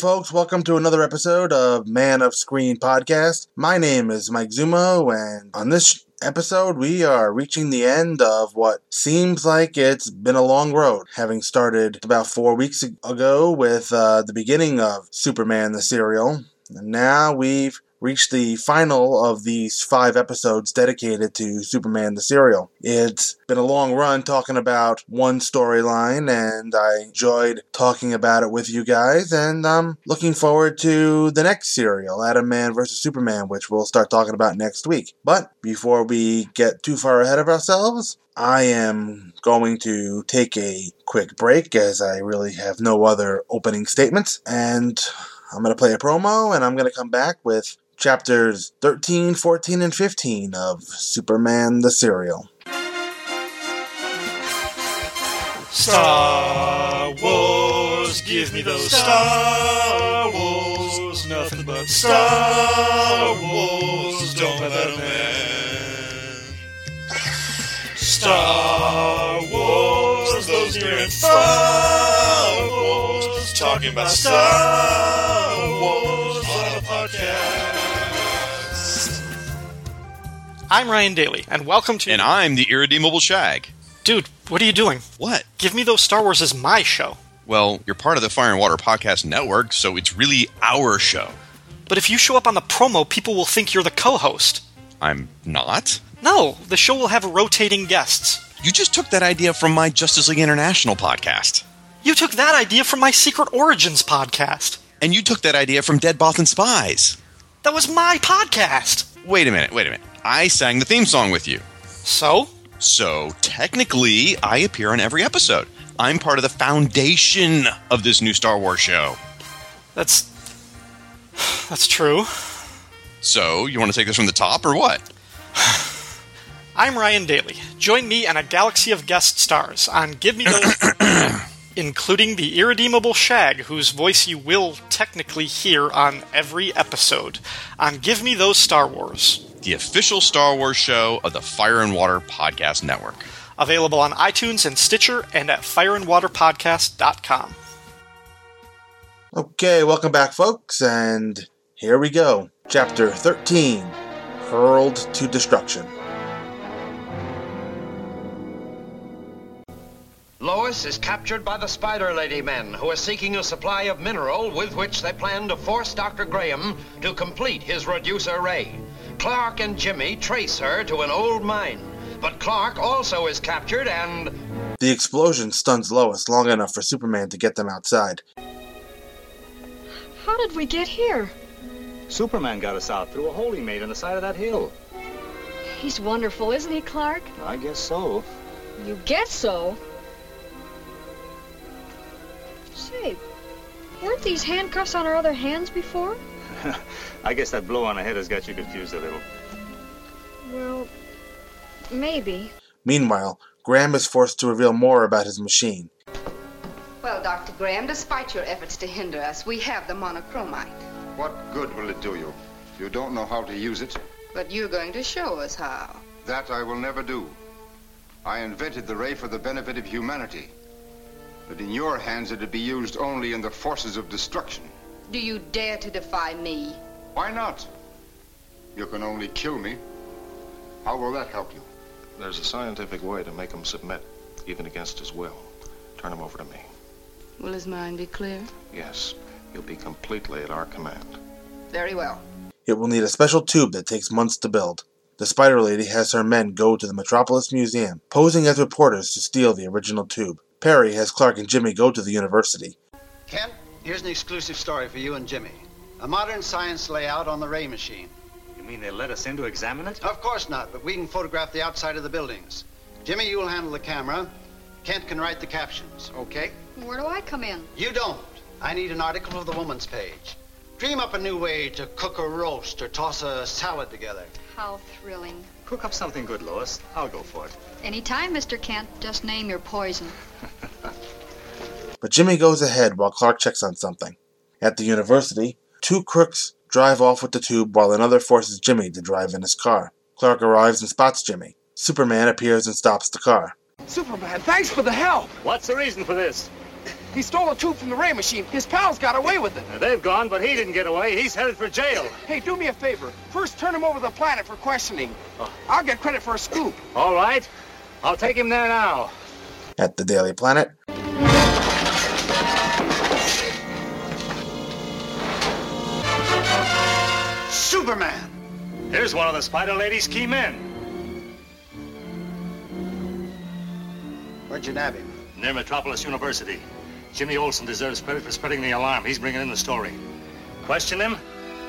Folks, welcome to another episode of Man of Screen podcast. My name is Mike Zummo, and on this episode, we are reaching the end of what seems like it's been a long road, having started about four weeks ago with uh, the beginning of Superman the serial. And now we've reached the final of these five episodes dedicated to Superman the serial. It's been a long run talking about one storyline, and I enjoyed talking about it with you guys, and I'm looking forward to the next serial, Atom Man vs. Superman, which we'll start talking about next week. But before we get too far ahead of ourselves, I am going to take a quick break as I really have no other opening statements, and I'm going to play a promo and I'm going to come back with chapters 13, 14, and 15 of Superman the Serial. Star Wars, give me those Star Wars, nothing but Star Wars, don't let them end. Star Wars, those near far wars, talking about Star Wars I'm Ryan Daly, and welcome to. And I'm the irredeemable Shag. Dude, what are you doing? What? Give Me Those Star Wars is my show. Well, you're part of the Fire and Water Podcast Network, so it's really our show. But if you show up on the promo, people will think you're the co host. I'm not? No, the show will have rotating guests. You just took that idea from my Justice League International podcast. You took that idea from my Secret Origins podcast. And you took that idea from Dead Both and Spies. That was my podcast. Wait a minute, wait a minute. I sang the theme song with you. So? So technically, I appear on every episode. I'm part of the foundation of this new Star Wars show. That's. That's true. So, you want to take this from the top or what? I'm Ryan Daly. Join me and a galaxy of guest stars on Give Me Those. including the irredeemable Shag, whose voice you will technically hear on every episode, on Give Me Those Star Wars. The official Star Wars show of the Fire and Water Podcast Network. Available on iTunes and Stitcher and at fireandwaterpodcast.com. Okay, welcome back, folks, and here we go. Chapter 13 Hurled to Destruction. Lois is captured by the Spider Lady men, who are seeking a supply of mineral with which they plan to force Dr. Graham to complete his reducer ray. Clark and Jimmy trace her to an old mine, but Clark also is captured and. The explosion stuns Lois long enough for Superman to get them outside. How did we get here? Superman got us out through a hole he made in the side of that hill. He's wonderful, isn't he, Clark? I guess so. You guess so? Say, weren't these handcuffs on our other hands before? I guess that blow on the head has got you confused a little. Well, maybe. Meanwhile, Graham is forced to reveal more about his machine. Well, Dr. Graham, despite your efforts to hinder us, we have the monochromite. What good will it do you? You don't know how to use it? But you're going to show us how. That I will never do. I invented the ray for the benefit of humanity. But in your hands it'd be used only in the forces of destruction. Do you dare to defy me? Why not? You can only kill me. How will that help you? There's a scientific way to make him submit, even against his will. Turn him over to me. Will his mind be clear? Yes, he'll be completely at our command. Very well. It will need a special tube that takes months to build. The Spider Lady has her men go to the Metropolis Museum, posing as reporters to steal the original tube. Perry has Clark and Jimmy go to the university. Kent, here's an exclusive story for you and Jimmy. A modern science layout on the ray machine. You mean they let us in to examine it? Of course not, but we can photograph the outside of the buildings. Jimmy, you'll handle the camera. Kent can write the captions, okay? Where do I come in? You don't. I need an article for the woman's page. Dream up a new way to cook a roast or toss a salad together. How thrilling. Cook up something good, Lois. I'll go for it. Anytime, Mr. Kent. Just name your poison. But Jimmy goes ahead while Clark checks on something. At the university, two crooks drive off with the tube while another forces Jimmy to drive in his car. Clark arrives and spots Jimmy. Superman appears and stops the car. Superman, thanks for the help. What's the reason for this? He stole a tube from the ray machine. His pals got away with it. they've gone, but he didn't get away. He's headed for jail. Hey, do me a favor. First, turn him over to the planet for questioning. Oh. I'll get credit for a scoop. All right. I'll take him there now. At the Daily Planet. Superman! Here's one of the Spider Lady's key men. Where'd you nab him? Near Metropolis University. Jimmy Olsen deserves credit for spreading the alarm. He's bringing in the story. Question him,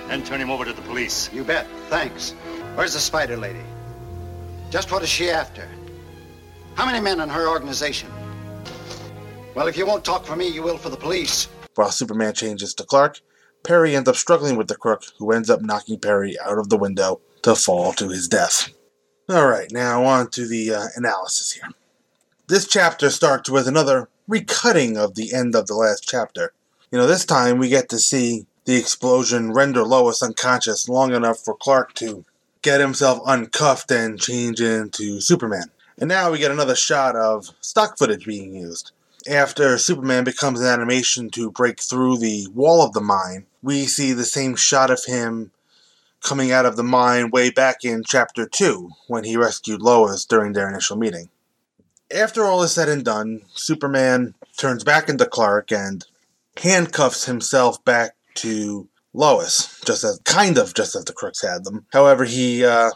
then turn him over to the police. You bet. Thanks. Where's the Spider Lady? Just what is she after? How many men in her organization? Well, if you won't talk for me, you will for the police. While Superman changes to Clark, Perry ends up struggling with the crook, who ends up knocking Perry out of the window to fall to his death. Alright, now on to the uh, analysis here. This chapter starts with another recutting of the end of the last chapter. You know, this time we get to see the explosion render Lois unconscious long enough for Clark to get himself uncuffed and change into Superman. And now we get another shot of stock footage being used. After Superman becomes an animation to break through the wall of the mine, we see the same shot of him coming out of the mine way back in chapter 2 when he rescued Lois during their initial meeting. After all is said and done, Superman turns back into Clark and handcuffs himself back to Lois, just as kind of just as the crooks had them. However, he uh,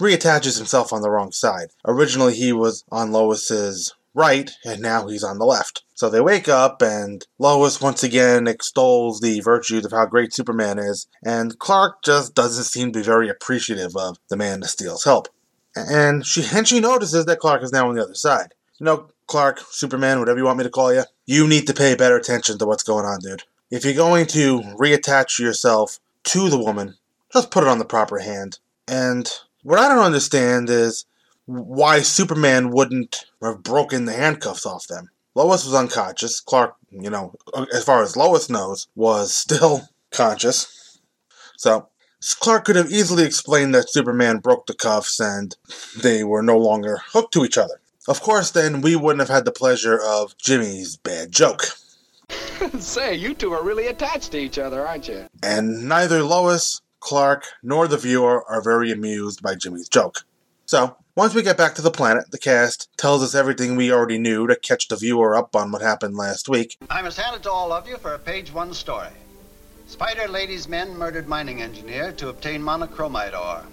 reattaches himself on the wrong side. Originally, he was on Lois's right, and now he's on the left. So they wake up, and Lois once again extols the virtues of how great Superman is, and Clark just doesn't seem to be very appreciative of the Man of Steel's help. And she and she notices that Clark is now on the other side. You know, Clark, Superman, whatever you want me to call you, you need to pay better attention to what's going on, dude. If you're going to reattach yourself to the woman, just put it on the proper hand. And what I don't understand is why Superman wouldn't have broken the handcuffs off them. Lois was unconscious. Clark, you know, as far as Lois knows, was still conscious. So Clark could have easily explained that Superman broke the cuffs and they were no longer hooked to each other. Of course, then we wouldn't have had the pleasure of Jimmy's bad joke. Say, you two are really attached to each other, aren't you? And neither Lois, Clark, nor the viewer are very amused by Jimmy's joke. So, once we get back to the planet, the cast tells us everything we already knew to catch the viewer up on what happened last week. I must hand it to all of you for a page one story. Spider Lady's men murdered mining engineer to obtain monochromite ore.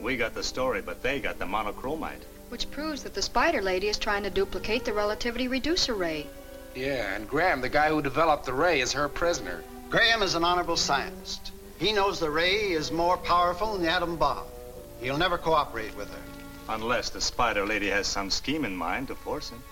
We got the story, but they got the monochromite. Which proves that the Spider Lady is trying to duplicate the relativity reducer ray. Yeah, and Graham, the guy who developed the ray, is her prisoner. Graham is an honorable scientist. He knows the ray is more powerful than the atom bomb. He'll never cooperate with her. Unless the Spider Lady has some scheme in mind to force him.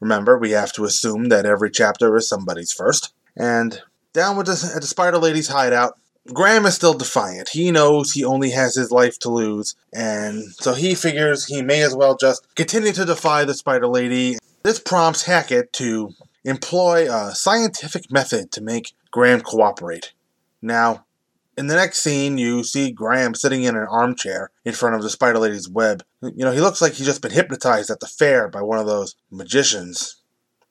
Remember, we have to assume that every chapter is somebody's first. And down with the, at the Spider Lady's hideout, Graham is still defiant. He knows he only has his life to lose, and so he figures he may as well just continue to defy the Spider Lady. This prompts Hackett to employ a scientific method to make Graham cooperate. Now, in the next scene, you see Graham sitting in an armchair in front of the Spider Lady's web. You know, he looks like he's just been hypnotized at the fair by one of those magicians.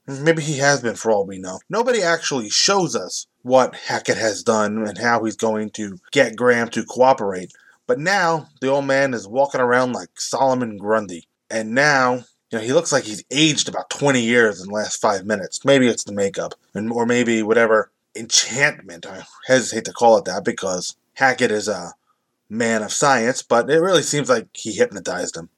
Maybe he has been for all we know. Nobody actually shows us what Hackett has done and how he's going to get Graham to cooperate. But now, the old man is walking around like Solomon Grundy. And now, you know, he looks like he's aged about 20 years in the last five minutes. Maybe it's the makeup, and or maybe whatever enchantment. I hesitate to call it that because Hackett is a man of science, but it really seems like he hypnotized him.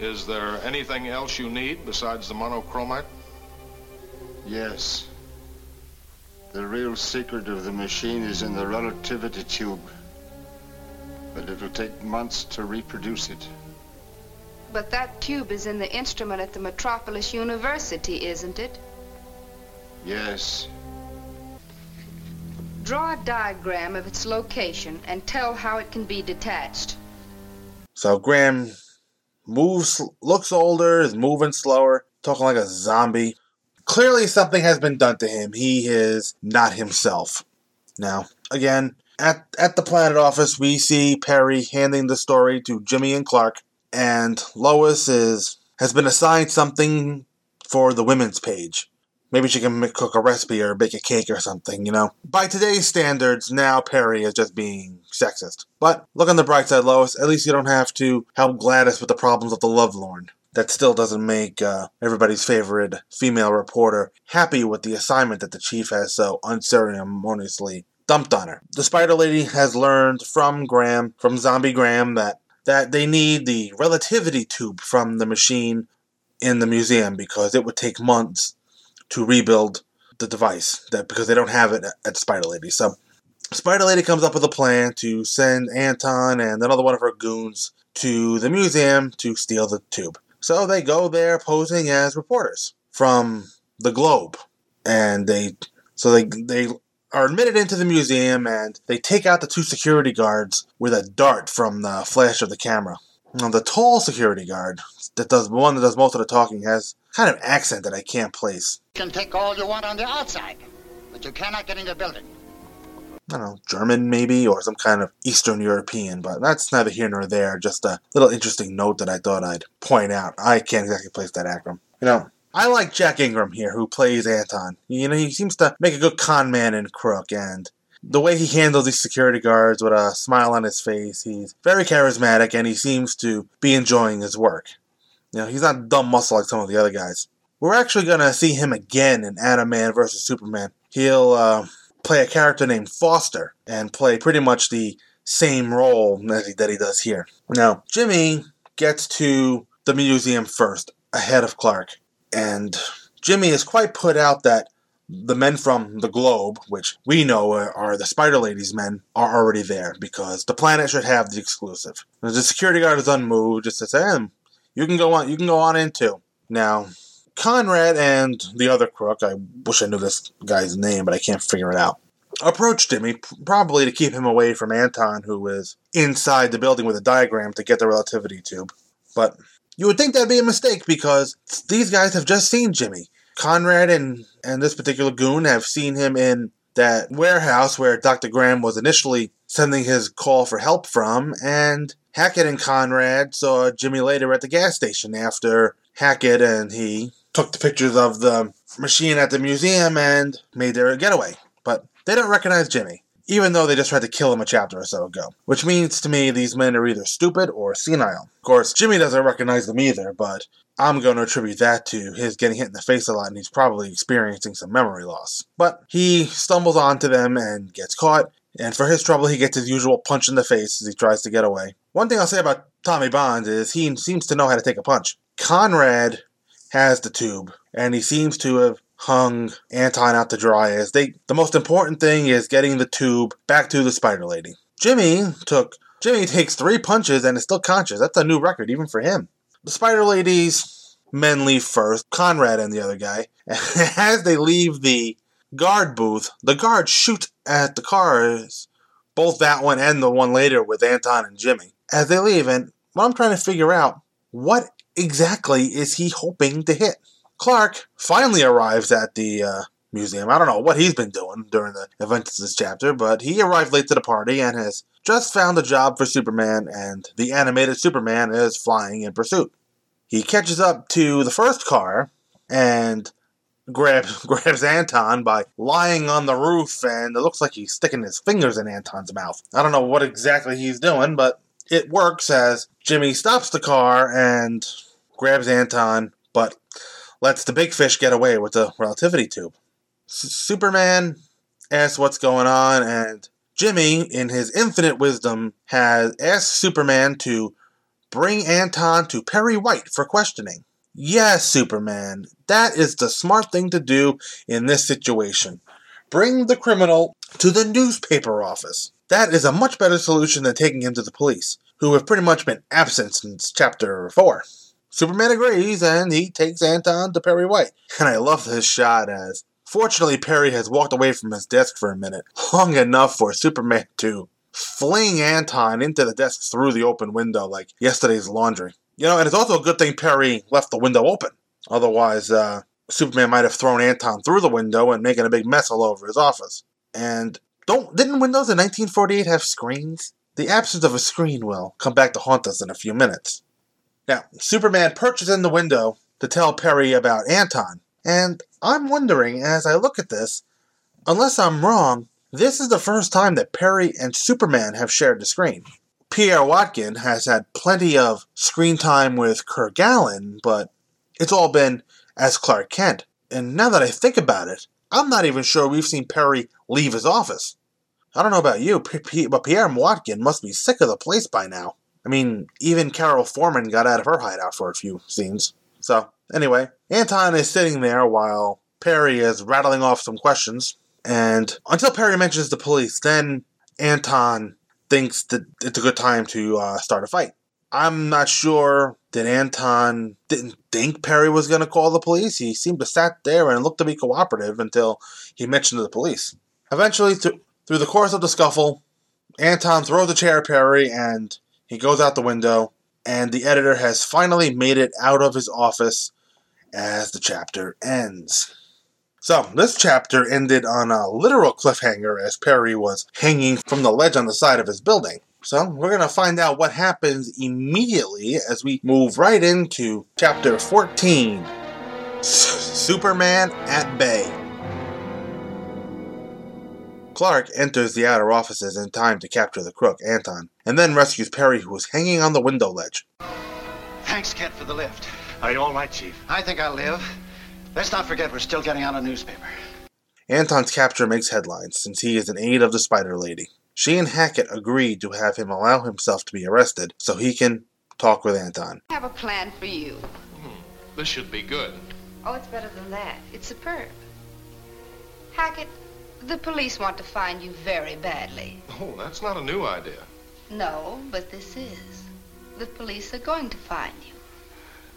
Is there anything else you need besides the monochromite? Yes. The real secret of the machine is in the relativity tube. But it'll take months to reproduce it. But that tube is in the instrument at the Metropolis University, isn't it? Yes. Draw a diagram of its location and tell how it can be detached. So Graham moves, looks older, is moving slower, talking like a zombie. Clearly, something has been done to him. He is not himself. Now, again, At, at the planet office, we see Perry handing the story to Jimmy and Clark, and Lois is has been assigned something for the women's page. Maybe she can make, cook a recipe or bake a cake or something, you know? By today's standards, now Perry is just being sexist. But look on the bright side, Lois. At least you don't have to help Gladys with the problems of the Lovelorn. That still doesn't make uh, everybody's favorite female reporter happy with the assignment that the chief has so unceremoniously dumped on her. The Spider Lady has learned from Graham, from Zombie Graham, that that they need the relativity tube from the machine in the museum because it would take months to rebuild the device that because they don't have it at Spider Lady. So Spider Lady comes up with a plan to send Anton and another one of her goons to the museum to steal the tube. So they go there posing as reporters from the Globe, and they so they they are admitted into the museum and they take out the two security guards with a dart from the flash of the camera. Now, the tall security guard that does the one that does most of the talking has kind of accent that I can't place. You can take all you want on the outside, but you cannot get in the building. I don't know, German maybe, or some kind of Eastern European, but that's neither here nor there. Just a little interesting note that I thought I'd point out. I can't exactly place that acronym. You know, I like Jack Ingram here, who plays Anton. You know, he seems to make a good con man and crook, and the way he handles these security guards with a smile on his face, he's very charismatic, and he seems to be enjoying his work. You know, he's not dumb muscle like some of the other guys. We're actually gonna see him again in Atom Man vs Superman. He'll uh, play a character named Foster and play pretty much the same role that he, that he does here. Now, Jimmy gets to the museum first, ahead of Clark, and Jimmy is quite put out that the men from the globe, which we know are the Spider Lady's men, are already there because the planet should have the exclusive. The security guard is unmoved, just says, hey, you can go on you can go on into. Now, Conrad and the other crook, I wish I knew this guy's name, but I can't figure it out, approached Jimmy, probably to keep him away from Anton, who is inside the building with a diagram to get the relativity tube. But you would think that'd be a mistake because these guys have just seen Jimmy. Conrad and, and this particular goon have seen him in that warehouse where Dr. Graham was initially sending his call for help from, and Hackett and Conrad saw Jimmy later at the gas station after Hackett and he took the pictures of the machine at the museum and made their getaway. But they don't recognize Jimmy even though they just tried to kill him a chapter or so ago. Which means to me these men are either stupid or senile. Of course, Jimmy doesn't recognize them either, but I'm going to attribute that to his getting hit in the face a lot and he's probably experiencing some memory loss. But he stumbles onto them and gets caught, and for his trouble, he gets his usual punch in the face as he tries to get away. One thing I'll say about Tommy Bond is he seems to know how to take a punch. Conrad has the tube, and he seems to have hung Anton out to dry as they the most important thing is getting the tube back to the spider lady. Jimmy took Jimmy takes three punches and is still conscious. That's a new record even for him. The spider lady's men leave first, Conrad and the other guy. as they leave the guard booth, the guard shoot at the cars, both that one and the one later with Anton and Jimmy. As they leave, and what I'm trying to figure out, what exactly is he hoping to hit? Clark finally arrives at the uh, museum. I don't know what he's been doing during the events of this chapter, but he arrived late to the party and has just found a job for Superman, and the animated Superman is flying in pursuit. He catches up to the first car and grabs grabs Anton by lying on the roof, and it looks like he's sticking his fingers in Anton's mouth. I don't know what exactly he's doing, but it works as Jimmy stops the car and grabs Anton, but lets the big fish get away with the relativity tube. S- Superman asks what's going on, and Jimmy, in his infinite wisdom, has asked Superman to bring Anton to Perry White for questioning. Yes, Superman, that is the smart thing to do in this situation. Bring the criminal to the newspaper office. That is a much better solution than taking him to the police, who have pretty much been absent since chapter 4. Superman agrees and he takes Anton to Perry White. And I love this shot as fortunately Perry has walked away from his desk for a minute, long enough for Superman to fling Anton into the desk through the open window like yesterday's laundry. You know, and it's also a good thing Perry left the window open. Otherwise, uh, Superman might have thrown Anton through the window and making a big mess all over his office. And don't didn't Windows in 1948 have screens? The absence of a screen will come back to haunt us in a few minutes. Now, Superman perches in the window to tell Perry about Anton, and I'm wondering as I look at this, unless I'm wrong, this is the first time that Perry and Superman have shared the screen. Pierre Watkin has had plenty of screen time with Kirk Alyn, but it's all been as Clark Kent. And now that I think about it, I'm not even sure we've seen Perry leave his office. I don't know about you, but Pierre Watkin must be sick of the place by now. I mean, even Carol Forman got out of her hideout for a few scenes. So, anyway, Anton is sitting there while Perry is rattling off some questions. And until Perry mentions the police, then Anton thinks that it's a good time to uh, start a fight. I'm not sure that Anton didn't think Perry was going to call the police. He seemed to sat there and looked to be cooperative until he mentioned the police. Eventually, th- through the course of the scuffle, Anton throws a chair at Perry and he goes out the window. And the editor has finally made it out of his office as the chapter ends. So, this chapter ended on a literal cliffhanger as Perry was hanging from the ledge on the side of his building. So, we're going to find out what happens immediately as we move right into chapter 14 Superman at Bay. Clark enters the outer offices in time to capture the crook, Anton, and then rescues Perry, who is hanging on the window ledge. Thanks, Kent, for the lift. Are you all right, Chief? I think I'll live. Let's not forget we're still getting out a newspaper. Anton's capture makes headlines since he is an aide of the Spider Lady. She and Hackett agreed to have him allow himself to be arrested so he can talk with Anton. I have a plan for you. Hmm, this should be good. Oh, it's better than that. It's superb. Hackett, the police want to find you very badly. Oh, that's not a new idea. No, but this is. The police are going to find you.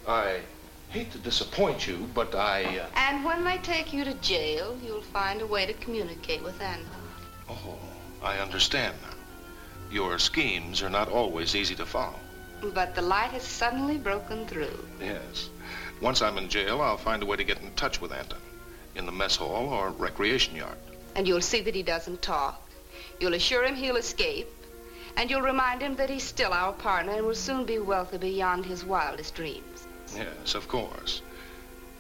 I hate to disappoint you, but I. Uh... And when they take you to jail, you'll find a way to communicate with Anton. Oh, I understand now. Your schemes are not always easy to follow. But the light has suddenly broken through. Yes. Once I'm in jail, I'll find a way to get in touch with Anton. In the mess hall or recreation yard. And you'll see that he doesn't talk. You'll assure him he'll escape. And you'll remind him that he's still our partner and will soon be wealthy beyond his wildest dreams. Yes, of course.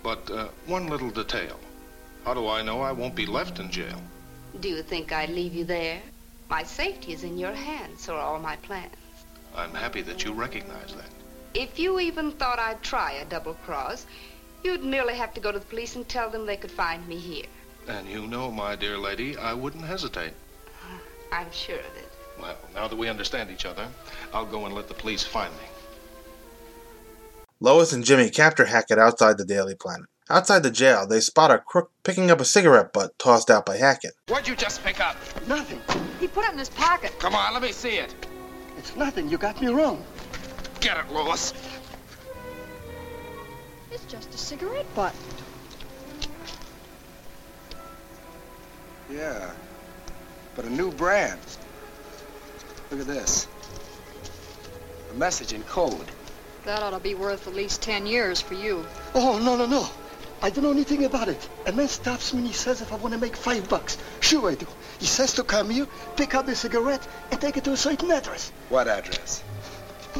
But uh, one little detail. How do I know I won't be left in jail? Do you think I'd leave you there? My safety is in your hands, so are all my plans. I'm happy that you recognize that. If you even thought I'd try a double cross, you'd merely have to go to the police and tell them they could find me here. And you know, my dear lady, I wouldn't hesitate. I'm sure of it. Well, now that we understand each other, I'll go and let the police find me. Lois and Jimmy capture Hackett outside the Daily Planet. Outside the jail, they spot a crook picking up a cigarette butt tossed out by Hackett. What'd you just pick up? Nothing. He put it in his pocket. Come on, let me see it. It's nothing. You got me wrong. Get it, Lois. It's just a cigarette butt. Yeah, but a new brand. Look at this. A message in code. That ought to be worth at least ten years for you. Oh, no, no, no. I don't know anything about it. A man stops me and he says if I want to make five bucks. Sure I do. He says to come here, pick up the cigarette, and take it to a certain address. What address?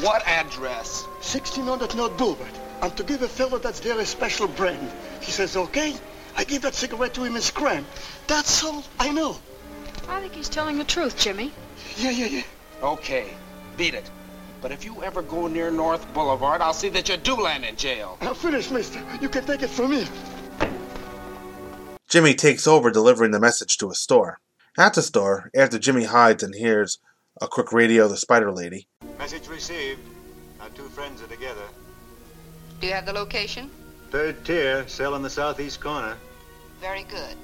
What address? 1600 North Boulevard. I'm to give a fellow that's there a special brand. He says, okay. I give that cigarette to him in scram. That's all I know. I think he's telling the truth, Jimmy. Yeah, yeah, yeah. Okay, beat it. But if you ever go near North Boulevard, I'll see that you do land in jail. I'm finished, mister. You can take it from me. Jimmy takes over delivering the message to a store. At the store, after Jimmy hides and hears a quick radio the Spider Lady, Message received. Our two friends are together. Do you have the location? Third tier, cell in the southeast corner. Very good.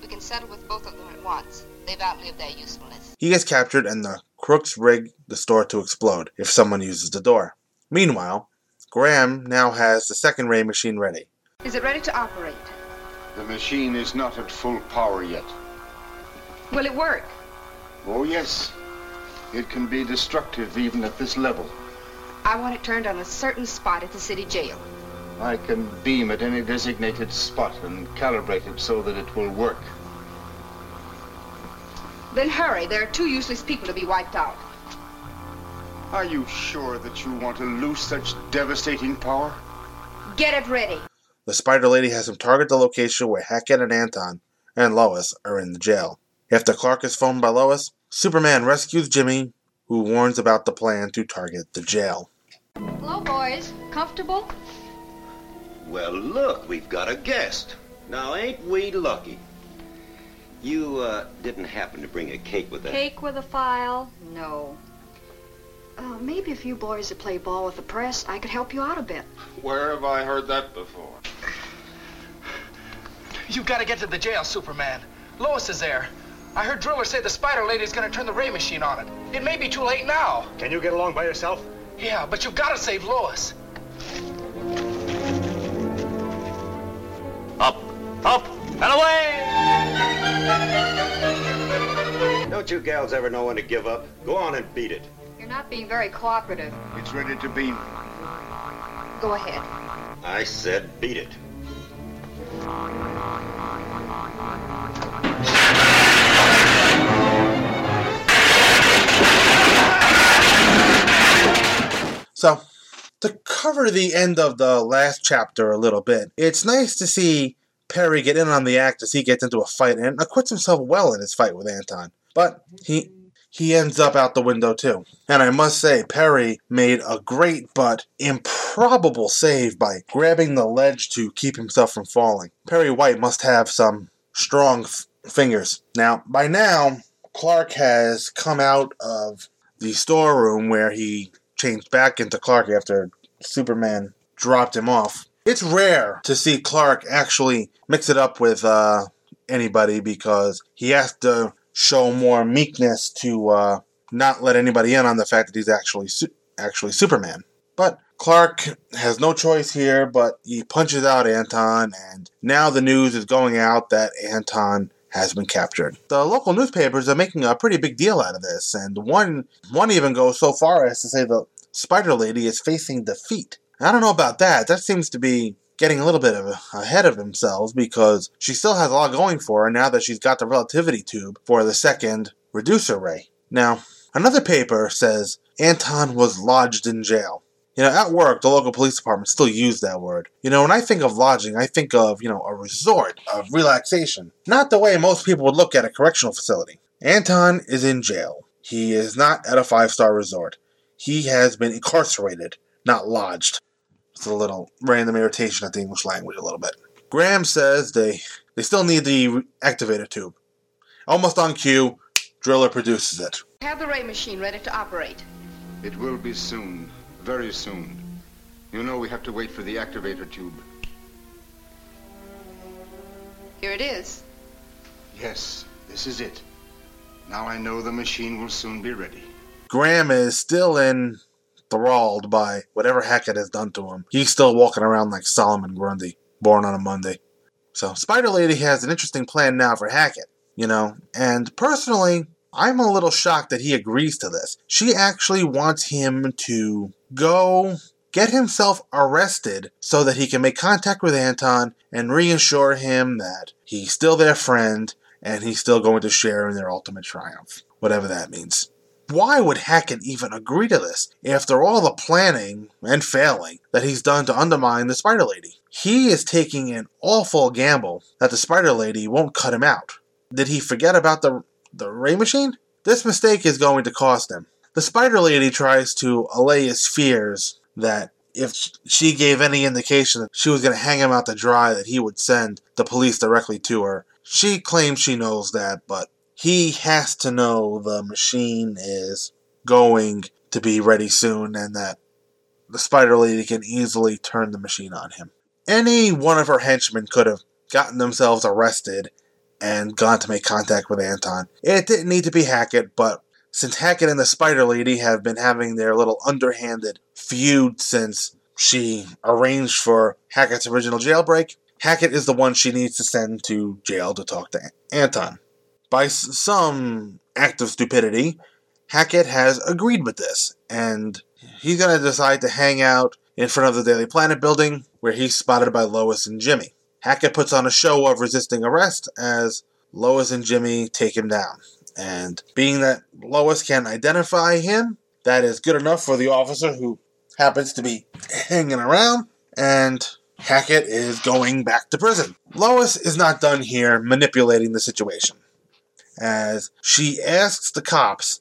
We can settle with both of them at once. They've outlived their usefulness. He gets captured and the crooks rig the store to explode if someone uses the door. Meanwhile, Graham now has the second ray machine ready. Is it ready to operate? The machine is not at full power yet. Will it work? Oh, yes. It can be destructive even at this level. I want it turned on a certain spot at the city jail. I can beam at any designated spot and calibrate it so that it will work. Then hurry. There are two useless people to be wiped out. Are you sure that you want to lose such devastating power? Get it ready. The Spider Lady has him target the location where Hackett and Anton and Lois are in the jail. After Clark is phoned by Lois, Superman rescues Jimmy, who warns about the plan to target the jail. Hello, boys. Comfortable? Well, look, we've got a guest. Now, ain't we lucky? You, uh, didn't happen to bring a cake with that? Cake with a file? No. Uh, maybe if you boys would play ball with the press, I could help you out a bit. Where have I heard that before? You've got to get to the jail, Superman. Lois is there. I heard Driller say the Spider Lady's gonna turn the ray machine on it. It may be too late now. Can you get along by yourself? Yeah, but you've got to save Lois. Up, up, and away! Don't you gals ever know when to give up? Go on and beat it. You're not being very cooperative. It's ready to beam. Go ahead. I said beat it. So, to cover the end of the last chapter a little bit, it's nice to see Perry get in on the act as he gets into a fight and acquits himself well in his fight with Anton. But he he ends up out the window too. And I must say, Perry made a great but improbable save by grabbing the ledge to keep himself from falling. Perry White must have some strong f- fingers. Now, by now, Clark has come out of the storeroom where he changed back into Clark after Superman dropped him off. It's rare to see Clark actually mix it up with uh, anybody because he has to show more meekness to uh, not let anybody in on the fact that he's actually su- actually Superman. But Clark has no choice here, but he punches out Anton, and now the news is going out that Anton has been captured. The local newspapers are making a pretty big deal out of this, and one one even goes so far as to say the Spider Lady is facing defeat. I don't know about that. That seems to be getting a little bit of ahead of themselves because she still has a lot going for her now that she's got the relativity tube for the second reducer ray. Now, another paper says Anton was lodged in jail. You know, at work, the local police department still use that word. You know, when I think of lodging, I think of, you know, a resort of relaxation. Not the way most people would look at a correctional facility. Anton is in jail. He is not at a five star resort. He has been incarcerated, not lodged. It's a little random irritation at the English language a little bit. Graham says they they still need the activator tube. Almost on cue, Driller produces it. Have the ray machine ready to operate. It will be soon. Very soon. You know we have to wait for the activator tube. Here it is. Yes, this is it. Now I know the machine will soon be ready. Graham is still enthralled by whatever Hackett has done to him. He's still walking around like Solomon Grundy, born on a Monday. So Spider Lady has an interesting plan now for Hackett, you know, and personally, I'm a little shocked that he agrees to this. She actually wants him to go get himself arrested so that he can make contact with Anton and reassure him that he's still their friend and he's still going to share in their ultimate triumph, whatever that means. Why would Hackett even agree to this after all the planning and failing that he's done to undermine the Spider Lady? He is taking an awful gamble that the Spider Lady won't cut him out. Did he forget about the the ray machine? This mistake is going to cost him. The Spider Lady tries to allay his fears that if she gave any indication that she was going to hang him out to dry, that he would send the police directly to her. She claims she knows that, but he has to know the machine is going to be ready soon and that the Spider Lady can easily turn the machine on him. Any one of her henchmen could have gotten themselves arrested and gone to make contact with Anton. It didn't need to be Hackett, but since Hackett and the Spider Lady have been having their little underhanded feud since she arranged for Hackett's original jailbreak, Hackett is the one she needs to send to jail to talk to Anton. By some act of stupidity, Hackett has agreed with this, and he's going to decide to hang out in front of the Daily Planet building where he's spotted by Lois and Jimmy. Hackett puts on a show of resisting arrest as Lois and Jimmy take him down. And being that Lois can identify him, that is good enough for the officer who happens to be hanging around. And Hackett is going back to prison. Lois is not done here manipulating the situation, as she asks the cops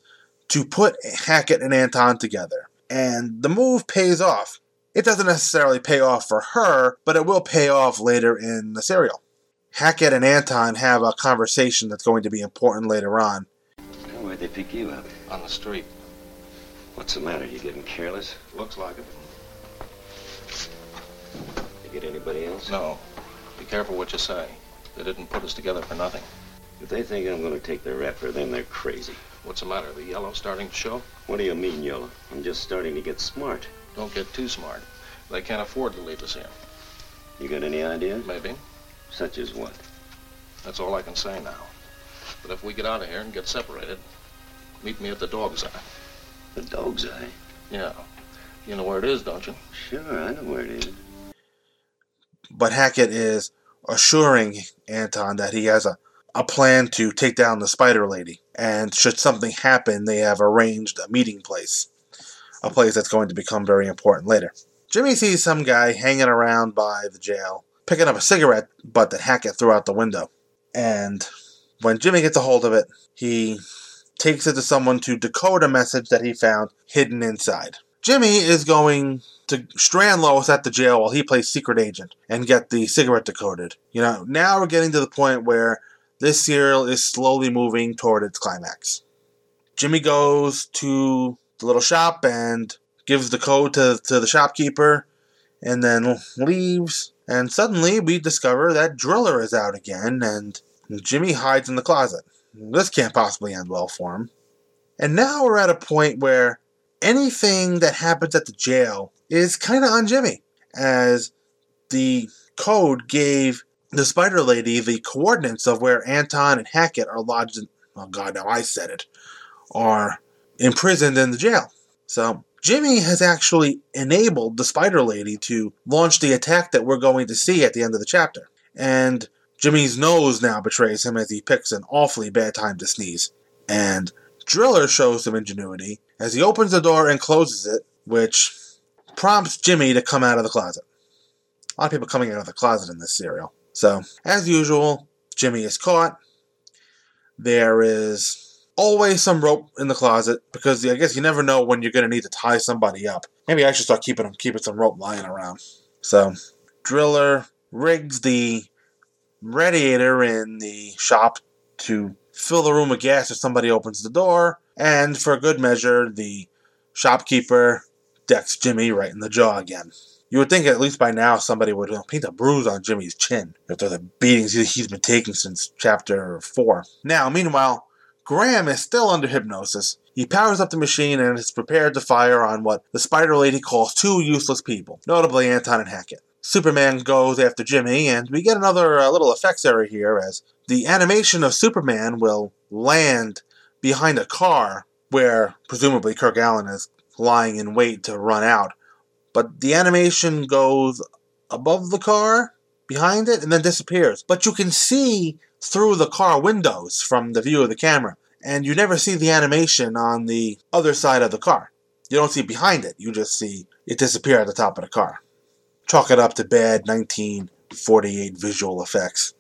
to put Hackett and Anton together. And the move pays off. It doesn't necessarily pay off for her, but it will pay off later in the serial. Hackett and Anton have a conversation that's going to be important later on. Where'd they pick you up? On the street. What's the matter? You getting careless? Looks like it. You get anybody else? No. Be careful what you say. They didn't put us together for nothing. If they think I'm going to take their rap for them, they're crazy. What's the matter? The yellow starting to show? What do you mean, Yellow? I'm just starting to get smart. Don't get too smart. They can't afford to leave us here. You got any ideas? Maybe. Such as what? That's all I can say now. But if we get out of here and get separated, meet me at the dog's eye. The dog's eye? Yeah. You know where it is, don't you? Sure, I know where it is. But Hackett is assuring Anton that he has a, a plan to take down the Spider Lady. And should something happen, they have arranged a meeting place. A place that's going to become very important later. Jimmy sees some guy hanging around by the jail, picking up a cigarette butt that Hackett threw out the window. And when Jimmy gets a hold of it, he takes it to someone to decode a message that he found hidden inside. Jimmy is going to strand Lois at the jail while he plays secret agent and get the cigarette decoded. You know, now we're getting to the point where this serial is slowly moving toward its climax. Jimmy goes to the little shop and gives the code to, to the shopkeeper and then leaves. And suddenly we discover that Driller is out again and Jimmy hides in the closet. This can't possibly end well for him. And now we're at a point where anything that happens at the jail is kind of on Jimmy, as the code gave the Spider Lady the coordinates of where Anton and Hackett are lodged. In, oh God, now I said it, are imprisoned in the jail. So Jimmy has actually enabled the Spider Lady to launch the attack that we're going to see at the end of the chapter. And Jimmy's nose now betrays him as he picks an awfully bad time to sneeze. And Driller shows some ingenuity as he opens the door and closes it, which prompts Jimmy to come out of the closet. A lot of people coming out of the closet in this serial. So, as usual, Jimmy is caught. There is always some rope in the closet because I guess you never know when you're going to need to tie somebody up. Maybe I should start keeping keeping some rope lying around. So, Driller rigs the radiator in the shop to fill the room with gas if somebody opens the door, and for good measure, the shopkeeper decks Jimmy right in the jaw again. You would think at least by now somebody would paint a bruise on Jimmy's chin after the beatings he's been taking since chapter 4. Now, meanwhile, Graham is still under hypnosis. He powers up the machine and is prepared to fire on what the Spider Lady calls two useless people, notably Anton and Hackett. Superman goes after Jimmy, and we get another uh, little effects error here as the animation of Superman will land behind a car where presumably Kirk Alyn is lying in wait to run out. But the animation goes above the car, behind it, and then disappears. But you can see through the car windows from the view of the camera, and you never see the animation on the other side of the car. You don't see behind it, you just see it disappear at the top of the car. Chalk it up to bad 1948 visual effects.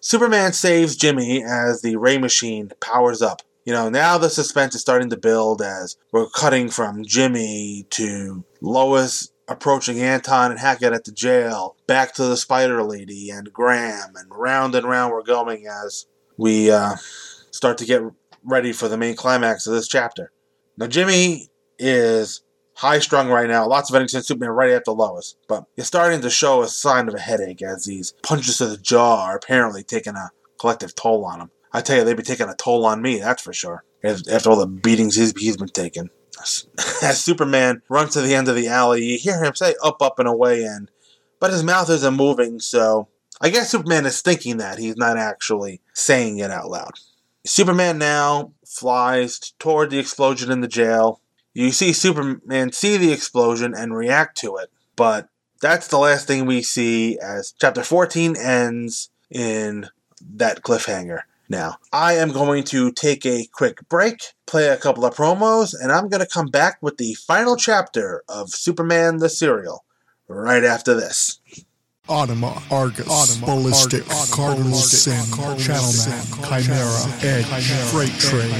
Superman saves Jimmy as the ray machine powers up. You know, now the suspense is starting to build as we're cutting from Jimmy to Lois approaching Anton and Hackett at the jail, back to the Spider Lady and Graham, and round and round we're going as we uh, start to get ready for the main climax of this chapter. Now, Jimmy is high strung right now. Lots of Eddington Superman right after Lois, but he's starting to show a sign of a headache as these punches to the jaw are apparently taking a collective toll on him. I tell you, they've be taking a toll on me, that's for sure. After all the beatings he's been taking. As Superman runs to the end of the alley, you hear him say up, up, and away, and but his mouth isn't moving, so I guess Superman is thinking that. He's not actually saying it out loud. Superman now flies toward the explosion in the jail. You see Superman see the explosion and react to it, but that's the last thing we see as chapter 14 ends in that cliffhanger. Now, I am going to take a quick break, play a couple of promos, and I'm going to come back with the final chapter of Superman the Serial right after this. Automa, Argus, Automa, Ballistic, Argus, Cardinal Sin, Channelman, Chimera, Edge, Freight Train,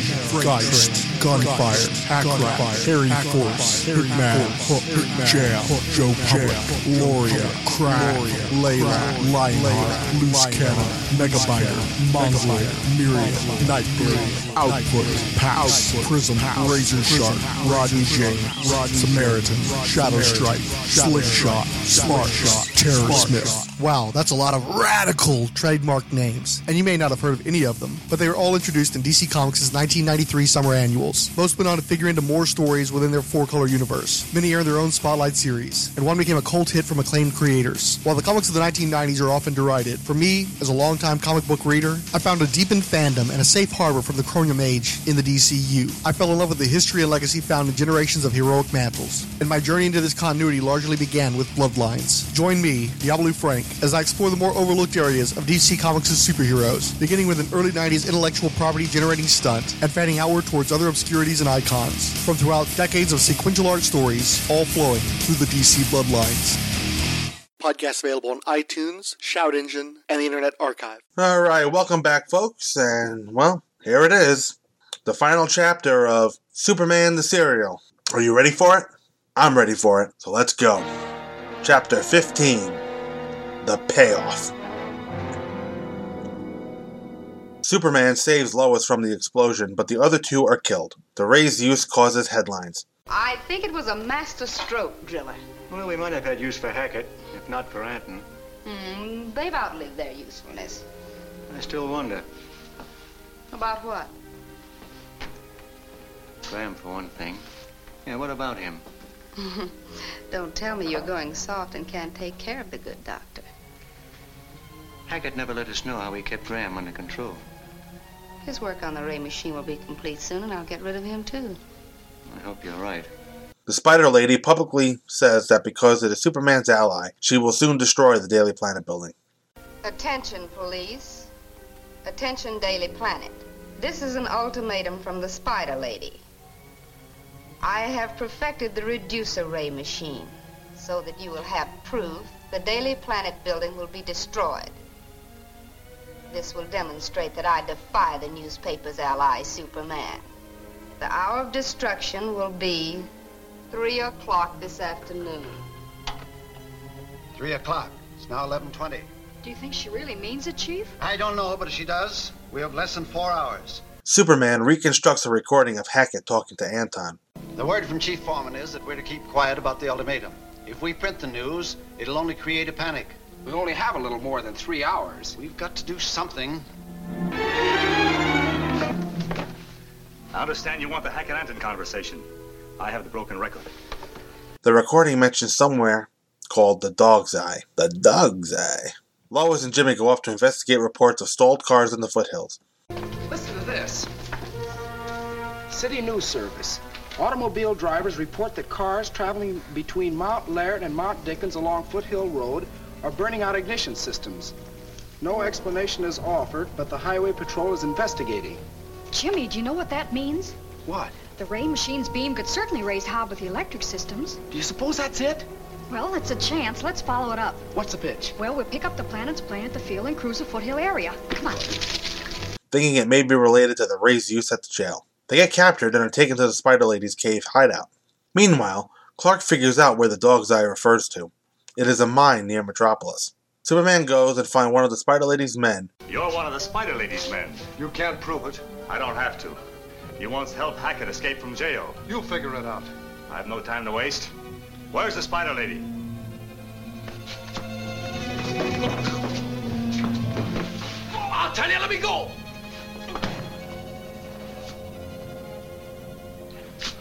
Geist, Gunfire, Hackrat, Harry Force, Hitman, Hook, Jam, Joe Public, Loria, Crack, Layla, Lionheart, Loose Cannon, Megabiter, Mongolia, Myriad, Nightblade, Output, Pass, Prism, Razorsharp, Rodney James, Samaritan, Shadowstryke, Slick Shot, Smart Shot, Terrorist Wow, that's a lot of radical trademark names. And you may not have heard of any of them, but they were all introduced in DC Comics' 1993 summer annuals. Most went on to figure into more stories within their four color universe. Many earned their own spotlight series, and one became a cult hit from acclaimed creators. While the comics of the 1990s are often derided, for me, as a longtime comic book reader, I found a deepened fandom and a safe harbor from the Chromium Age in the DCU. I fell in love with the history and legacy found in generations of heroic mantles, and my journey into this continuity largely began with Bloodlines. Join me, Diabolu Frank, as I explore the more overlooked areas of DC Comics' superheroes, beginning with an early 90s intellectual property generating stunt and fanning outward towards other obscurities and icons, from throughout decades of sequential art stories, all flowing through the DC bloodlines. Podcast available on iTunes, Shout Engine, and the Internet Archive. All right, welcome back, folks, and well, here it is the final chapter of Superman the Serial. Are you ready for it? I'm ready for it, so let's go. Chapter 15 The Payoff. Superman saves Lois from the explosion, but the other two are killed. The Ray's use causes headlines. I think it was a master stroke, Driller. Well, we might have had use for Hackett, if not for Anton. Hmm, they've outlived their usefulness. I still wonder. About what? Graham, for one thing. Yeah, what about him? Don't tell me you're going soft and can't take care of the good doctor. Hackett never let us know how he kept Graham under control. His work on the ray machine will be complete soon, and I'll get rid of him, too. I hope you're right. The Spider Lady publicly says that because it is Superman's ally, she will soon destroy the Daily Planet building. Attention, police. Attention, Daily Planet. This is an ultimatum from the Spider Lady. I have perfected the reducer ray machine so that you will have proof the Daily Planet building will be destroyed. This will demonstrate that I defy the newspaper's ally, Superman. The hour of destruction will be 3 o'clock this afternoon. Three o'clock. It's now 11.20. Do you think she really means it, Chief? I don't know, but if she does, we have less than four hours. Superman reconstructs a recording of Hackett talking to Anton. The word from Chief Foreman is that we're to keep quiet about the ultimatum. If we print the news, it'll only create a panic. We only have a little more than three hours. We've got to do something. I understand you want the Hackett Anton conversation. I have the broken record. The recording mentions somewhere called the Dog's Eye. The Dog's Eye. Lois and Jimmy go off to investigate reports of stalled cars in the foothills. Listen to this. City News Service. Automobile drivers report that cars traveling between Mount Laird and Mount Dickens along Foothill Road are burning out ignition systems. No explanation is offered, but the Highway Patrol is investigating. Jimmy, do you know what that means? What? The ray machine's beam could certainly raise hob with the electric systems. Do you suppose that's it? Well, it's a chance. Let's follow it up. What's the pitch? Well, we'll pick up the planet's plane at the field and cruise the foothill area. Come on. thinking it may be related to the Ray's use at the jail. They get captured and are taken to the Spider Lady's cave hideout. Meanwhile, Clark figures out where the dog's eye refers to. It is a mine near Metropolis. Superman goes and finds one of the Spider Lady's men. You're one of the Spider Lady's men. You can't prove it. I don't have to. He wants to help Hackett escape from jail. You figure it out. I have no time to waste. Where's the Spider Lady? I'll tell you, let me go!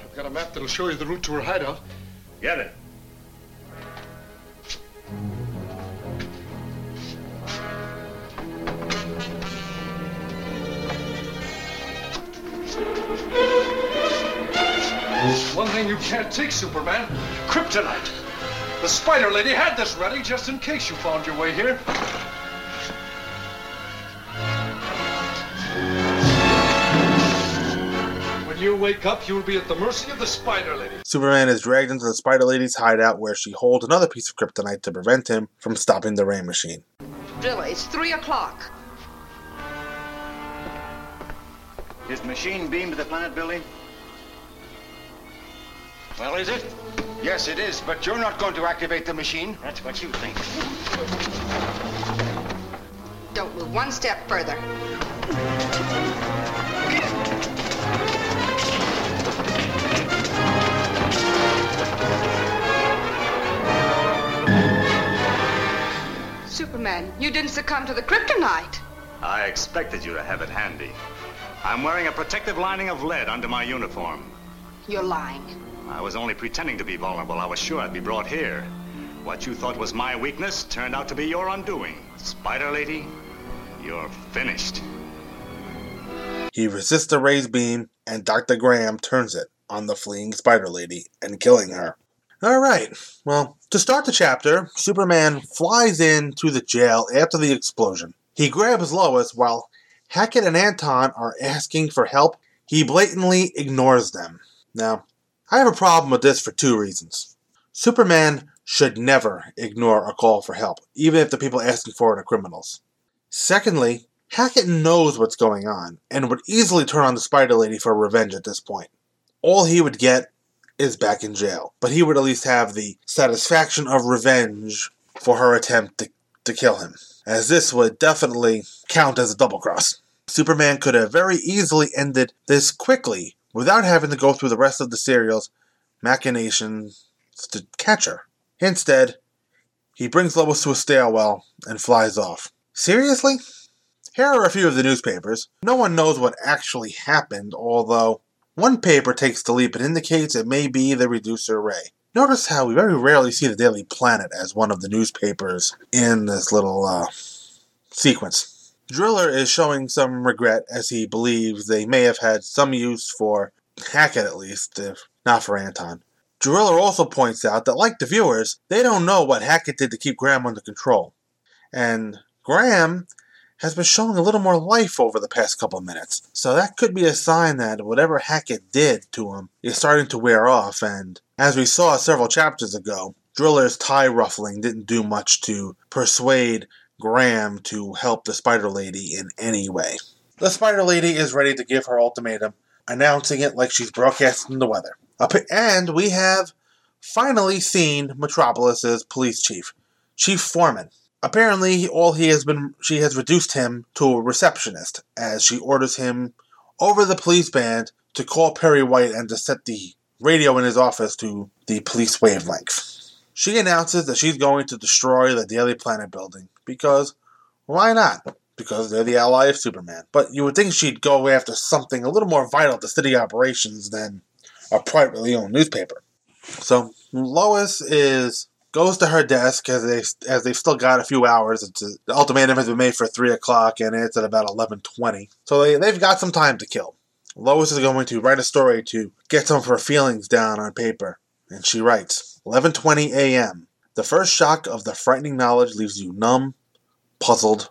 I've got a map that'll show you the route to her hideout. Get it. One thing you can't take, Superman kryptonite. The Spider Lady had this ready just in case you found your way here. Wake up, you will be at the mercy of the Spider Lady. Superman is dragged into the Spider Lady's hideout where she holds another piece of kryptonite to prevent him from stopping the ray machine. Driller, it's three o'clock. Is the machine beamed to the planet building? Well, is it? Yes, it is, but you're not going to activate the machine. That's what you think. Don't move one step further. Superman, you didn't succumb to the kryptonite. I expected you to have it handy. I'm wearing a protective lining of lead under my uniform. You're lying. I was only pretending to be vulnerable. I was sure I'd be brought here. What you thought was my weakness turned out to be your undoing. Spider Lady, you're finished. He resists the Ray's beam, and Dr. Graham turns it on the fleeing Spider Lady and killing her. Alright, well, to start the chapter, Superman flies in to the jail after the explosion. He grabs Lois while Hackett and Anton are asking for help. He blatantly ignores them. Now, I have a problem with this for two reasons. Superman should never ignore a call for help, even if the people asking for it are criminals. Secondly, Hackett knows what's going on and would easily turn on the Spider Lady for revenge at this point. All he would get is back in jail, but he would at least have the satisfaction of revenge for her attempt to, to kill him, as this would definitely count as a double cross. Superman could have very easily ended this quickly without having to go through the rest of the serial's machinations to catch her. Instead, he brings Lois to a stairwell and flies off. Seriously? Here are a few of the newspapers. No one knows what actually happened, although one paper takes the leap and indicates it may be the reducer ray. Notice how we very rarely see the Daily Planet as one of the newspapers in this little uh, sequence. Driller is showing some regret as he believes they may have had some use for Hackett at least, if not for Anton. Driller also points out that, like the viewers, they don't know what Hackett did to keep Graham under control. And Graham has been showing a little more life over the past couple of minutes. So that could be a sign that whatever Hackett did to him is starting to wear off, and as we saw several chapters ago, Driller's tie ruffling didn't do much to persuade Graham to help the Spider Lady in any way. The Spider Lady is ready to give her ultimatum, announcing it like she's broadcasting the weather. And we have finally seen Metropolis's police chief, Chief Foreman. Apparently, all he has been she has reduced him to a receptionist as she orders him over the police band to call Perry White and to set the radio in his office to the police wavelength. She announces that she's going to destroy the Daily Planet building because why not? Because they're the ally of Superman. But you would think she'd go after something a little more vital to city operations than a privately owned newspaper. So Lois is goes to her desk as they as they've still got a few hours. It's a, the ultimatum has been made for three o'clock, and it's at about eleven twenty. So they they've got some time to kill. Lois is going to write a story to get some of her feelings down on paper, and she writes: 11:20 a.m. The first shock of the frightening knowledge leaves you numb, puzzled,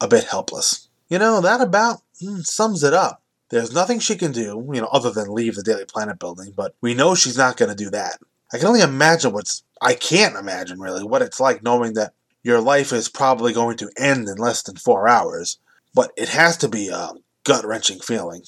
a bit helpless. You know that about mm, sums it up. There's nothing she can do, you know, other than leave the Daily Planet building, but we know she's not going to do that. I can only imagine what's I can't imagine really what it's like knowing that your life is probably going to end in less than four hours, but it has to be a gut wrenching feeling.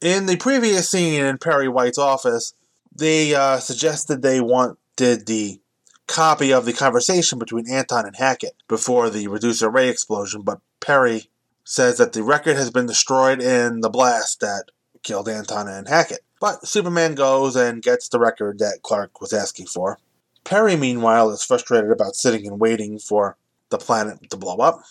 In the previous scene in Perry White's office, they uh, suggested they wanted the copy of the conversation between Anton and Hackett before the reducer ray explosion, but Perry says that the record has been destroyed in the blast that killed Anton and Hackett. But Superman goes and gets the record that Clark was asking for. Perry, meanwhile, is frustrated about sitting and waiting for the planet to blow up.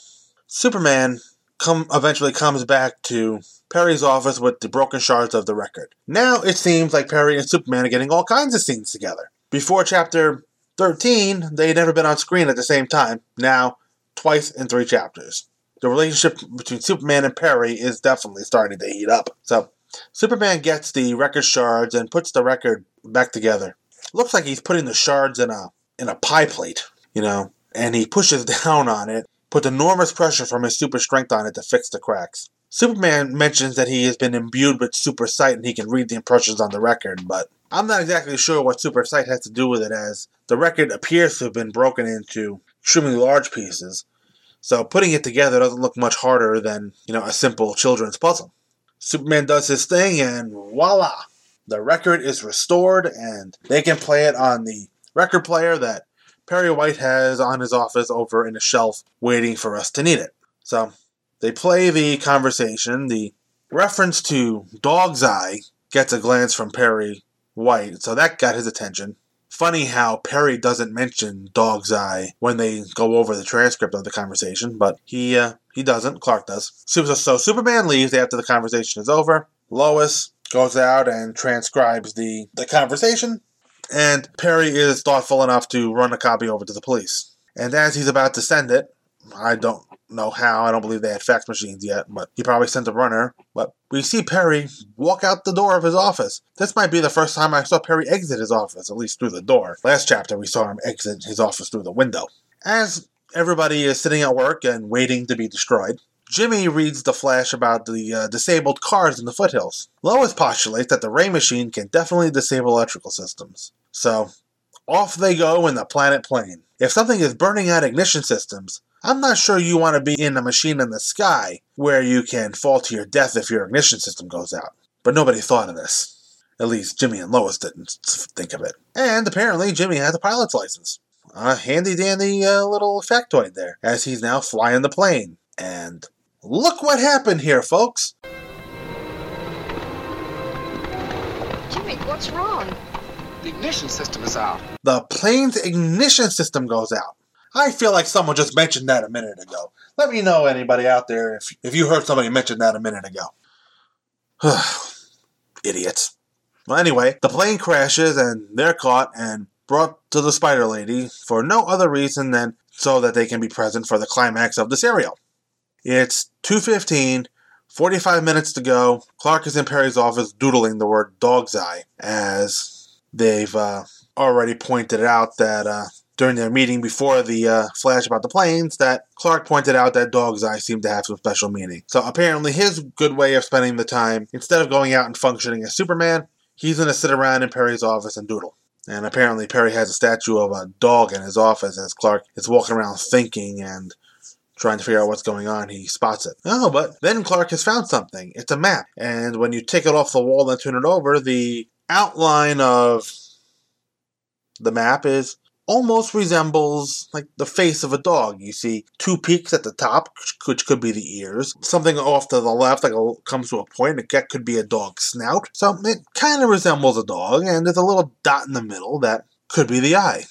Superman come eventually comes back to Perry's office with the broken shards of the record. Now it seems like Perry and Superman are getting all kinds of scenes together. Before chapter 13, they had never been on screen at the same time. Now, twice in three chapters. The relationship between Superman and Perry is definitely starting to heat up. So, Superman gets the record shards and puts the record back together. Looks like he's putting the shards in a in a pie plate, you know, and he pushes down on it, puts enormous pressure from his super strength on it to fix the cracks. Superman mentions that he has been imbued with super sight and he can read the impressions on the record, but I'm not exactly sure what super sight has to do with it, as the record appears to have been broken into extremely large pieces. So putting it together doesn't look much harder than, you know, a simple children's puzzle. Superman does his thing and voila! The record is restored and they can play it on the record player that Perry White has on his office over in a shelf waiting for us to need it. So they play the conversation. The reference to Dog's Eye gets a glance from Perry White, so that got his attention. Funny how Perry doesn't mention Dog's Eye when they go over the transcript of the conversation, but he uh, he doesn't. Clark does. So, so Superman leaves after the conversation is over. Lois goes out and transcribes the, the conversation, and Perry is thoughtful enough to run a copy over to the police. And as he's about to send it, I don't know how. I don't believe they had fax machines yet, but he probably sent a runner. But we see Perry walk out the door of his office. This might be the first time I saw Perry exit his office, at least through the door. Last chapter, we saw him exit his office through the window. As everybody is sitting at work and waiting to be destroyed, Jimmy reads the flash about the uh, disabled cars in the foothills. Lois postulates that the ray machine can definitely disable electrical systems. So, off they go in the planet plane. If something is burning out ignition systems, I'm not sure you want to be in a machine in the sky where you can fall to your death if your ignition system goes out. But nobody thought of this. At least Jimmy and Lois didn't think of it. And apparently Jimmy had a pilot's license. A handy dandy uh, little factoid there, as he's now flying the plane. And look what happened here, folks! Jimmy, what's wrong? The ignition system is out. The plane's ignition system goes out. I feel like someone just mentioned that a minute ago. Let me know, anybody out there, if, if you heard somebody mention that a minute ago. Idiots. Well, anyway, the plane crashes and they're caught and brought to the Spider Lady for no other reason than so that they can be present for the climax of the serial. It's 2.15, 45 minutes to go. Clark is in Perry's office doodling the word dog's eye as they've uh, already pointed out that uh, during their meeting before the uh, flash about the planes that Clark pointed out that dog's eye seemed to have some special meaning. So apparently, his good way of spending the time, instead of going out and functioning as Superman, he's going to sit around in Perry's office and doodle. And apparently, Perry has a statue of a dog in his office as Clark is walking around thinking and trying to figure out what's going on, he spots it. Oh, but then Clark has found something. It's a map. And when you take it off the wall and turn it over, the outline of the map is almost resembles like the face of a dog. You see two peaks at the top, which could be the ears. Something off to the left, like comes to a point, that could be a dog's snout. So it kind of resembles a dog, and there's a little dot in the middle that could be the eye.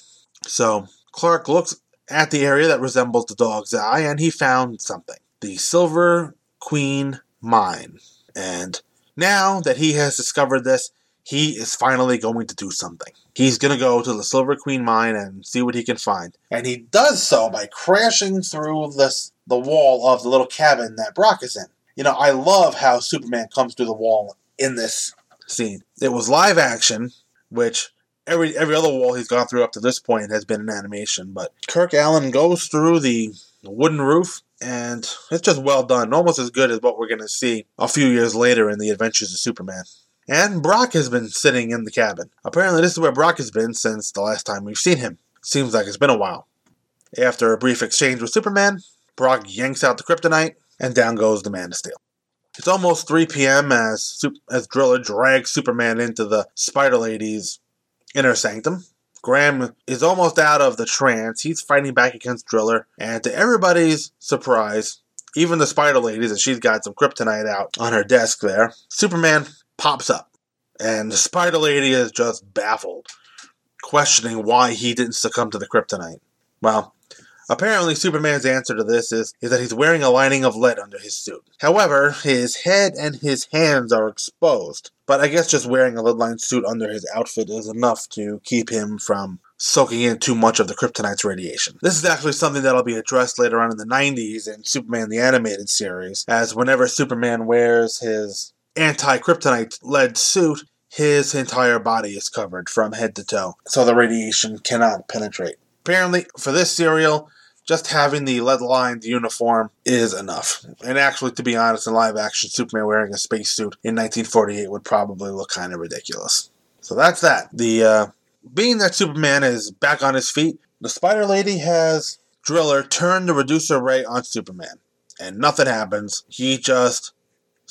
So Clark looks at the area that resembles the dog's eye, and he found something: the Silver Queen Mine. And now that he has discovered this, he is finally going to do something. He's going to go to the Silver Queen mine and see what he can find. And he does so by crashing through this, the wall of the little cabin that Brock is in. You know, I love how Superman comes through the wall in this scene. It was live action, which every every other wall he's gone through up to this point has been an animation, but Kirk Alyn goes through the wooden roof and it's just well done, almost as good as what we're going to see a few years later in the Adventures of Superman. And Brock has been sitting in the cabin. Apparently, this is where Brock has been since the last time we've seen him. Seems like it's been a while. After a brief exchange with Superman, Brock yanks out the kryptonite, and down goes the Man of Steel. It's almost 3 p.m. as as Driller drags Superman into the Spider Lady's inner sanctum. Graham is almost out of the trance. He's fighting back against Driller, and to everybody's surprise, even the Spider Ladies, and she's got some kryptonite out on her desk there, Superman pops up, and the Spider Lady is just baffled, questioning why he didn't succumb to the kryptonite. Well, apparently Superman's answer to this is, is that he's wearing a lining of lead under his suit. However, his head and his hands are exposed, but I guess just wearing a lead-lined suit under his outfit is enough to keep him from soaking in too much of the kryptonite's radiation. This is actually something that'll be addressed later on in the 90s in Superman the Animated Series, as whenever Superman wears his anti kryptonite lead suit, his entire body is covered from head to toe, so the radiation cannot penetrate. Apparently, for this serial, just having the lead lined uniform is enough. And actually, to be honest, in live action, Superman wearing a spacesuit in 1948 would probably look kind of ridiculous. So that's that. The uh, being that Superman is back on his feet, the Spider Lady has Driller turn the reducer ray on Superman, and nothing happens. He just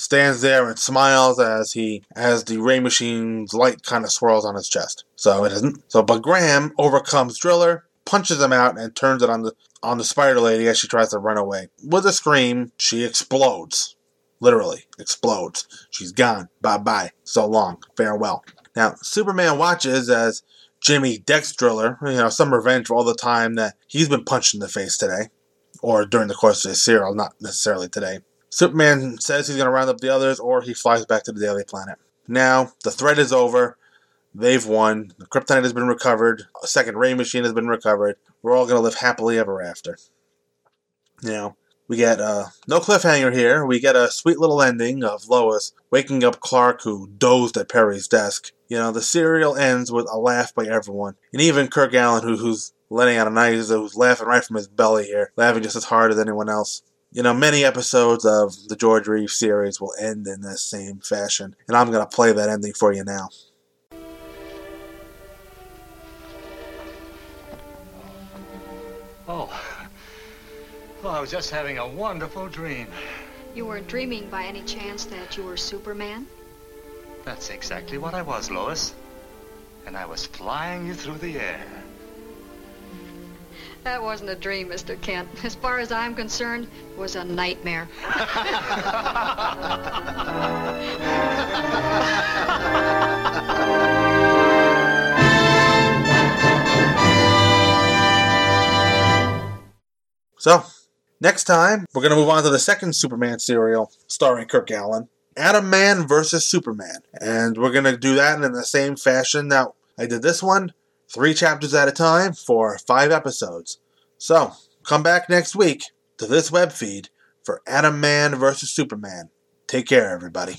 stands there and smiles as he as the ray machine's light kind of swirls on his chest. So it isn't. So but Graham overcomes Driller, punches him out, and turns it on the on the Spider Lady as she tries to run away. With a scream, she explodes. Literally explodes. She's gone. Bye bye. So long. Farewell. Now Superman watches as Jimmy decks Driller, you know, some revenge for all the time that he's been punched in the face today. Or during the course of his serial, not necessarily today. Superman says he's going to round up the others, or he flies back to the Daily Planet. Now, the threat is over. They've won. The kryptonite has been recovered. A second ray machine has been recovered. We're all going to live happily ever after. Now, we get uh, no cliffhanger here. We get a sweet little ending of Lois waking up Clark, who dozed at Perry's desk. You know, the serial ends with a laugh by everyone, and even Kirk Alyn, who, who's letting out a nice, who's laughing right from his belly here, laughing just as hard as anyone else you know, many episodes of the George Reeves series will end in this same fashion, and I'm going to play that ending for you now. Oh. Well, I was just having a wonderful dream. You weren't dreaming by any chance that you were Superman? That's exactly what I was, Lois. And I was flying you through the air. That wasn't a dream, Mr. Kent. As far as I'm concerned, it was a nightmare. So, next time, we're going to move on to the second Superman serial starring Kirk Alyn. Atom Man versus Superman. And we're going to do that in the same fashion that I did this one three chapters at a time for five episodes. So, come back next week to this web feed for Atom Man vs. Superman. Take care, everybody.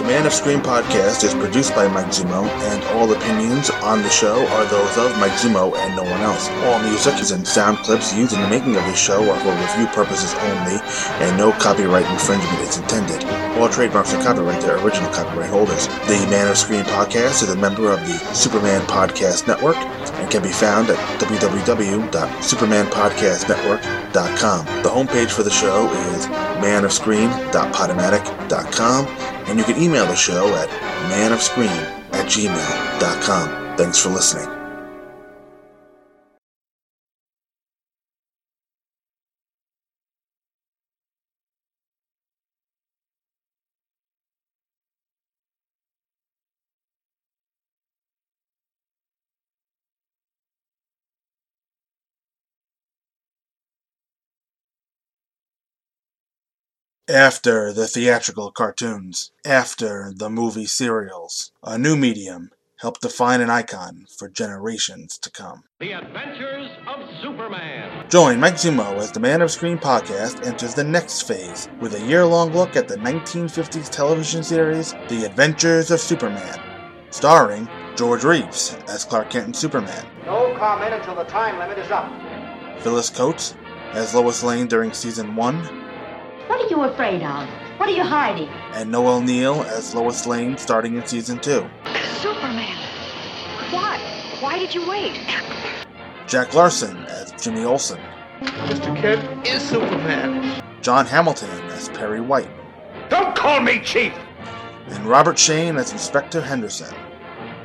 The Man of Screen podcast is produced by Mike Zummo, and all opinions on the show are those of Mike Zummo and no one else. All music in sound clips used in the making of this show are for review purposes only, and no copyright infringement is intended. All trademarks are copyright their original copyright holders. The Man of Screen podcast is a member of the Superman Podcast Network and can be found at www.supermanpodcastnetwork.com. The homepage for the show is manofscreen.podomatic.com and you can email the show at manofscreen at gmail.com. Thanks for listening. After the theatrical cartoons, after the movie serials, a new medium helped define an icon for generations to come. The Adventures of Superman. Join Mike Zummo as the Man of Screen podcast enters the next phase with a year long look at the 1950s television series The Adventures of Superman, starring George Reeves as Clark Kent and Superman, No comment until the time limit is up. Phyllis Coates as Lois Lane during season 1, What are you afraid of? What are you hiding? and Noel Neill as Lois Lane starting in season 2. Superman! Why? Why did you wait? Jack Larson as Jimmy Olsen, Mr. Kent is Superman. John Hamilton as Perry White, Don't call me Chief. and Robert Shayne as Inspector Henderson.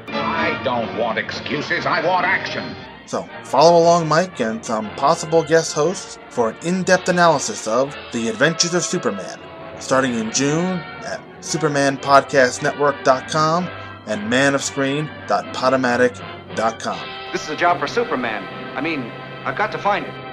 I don't want excuses, I want action. So, follow along Mike and some possible guest hosts for an in depth analysis of The Adventures of Superman, starting in June at SupermanPodcastNetwork.com and manofscreen.podomatic.com. This is a job for Superman. I mean, I've got to find it.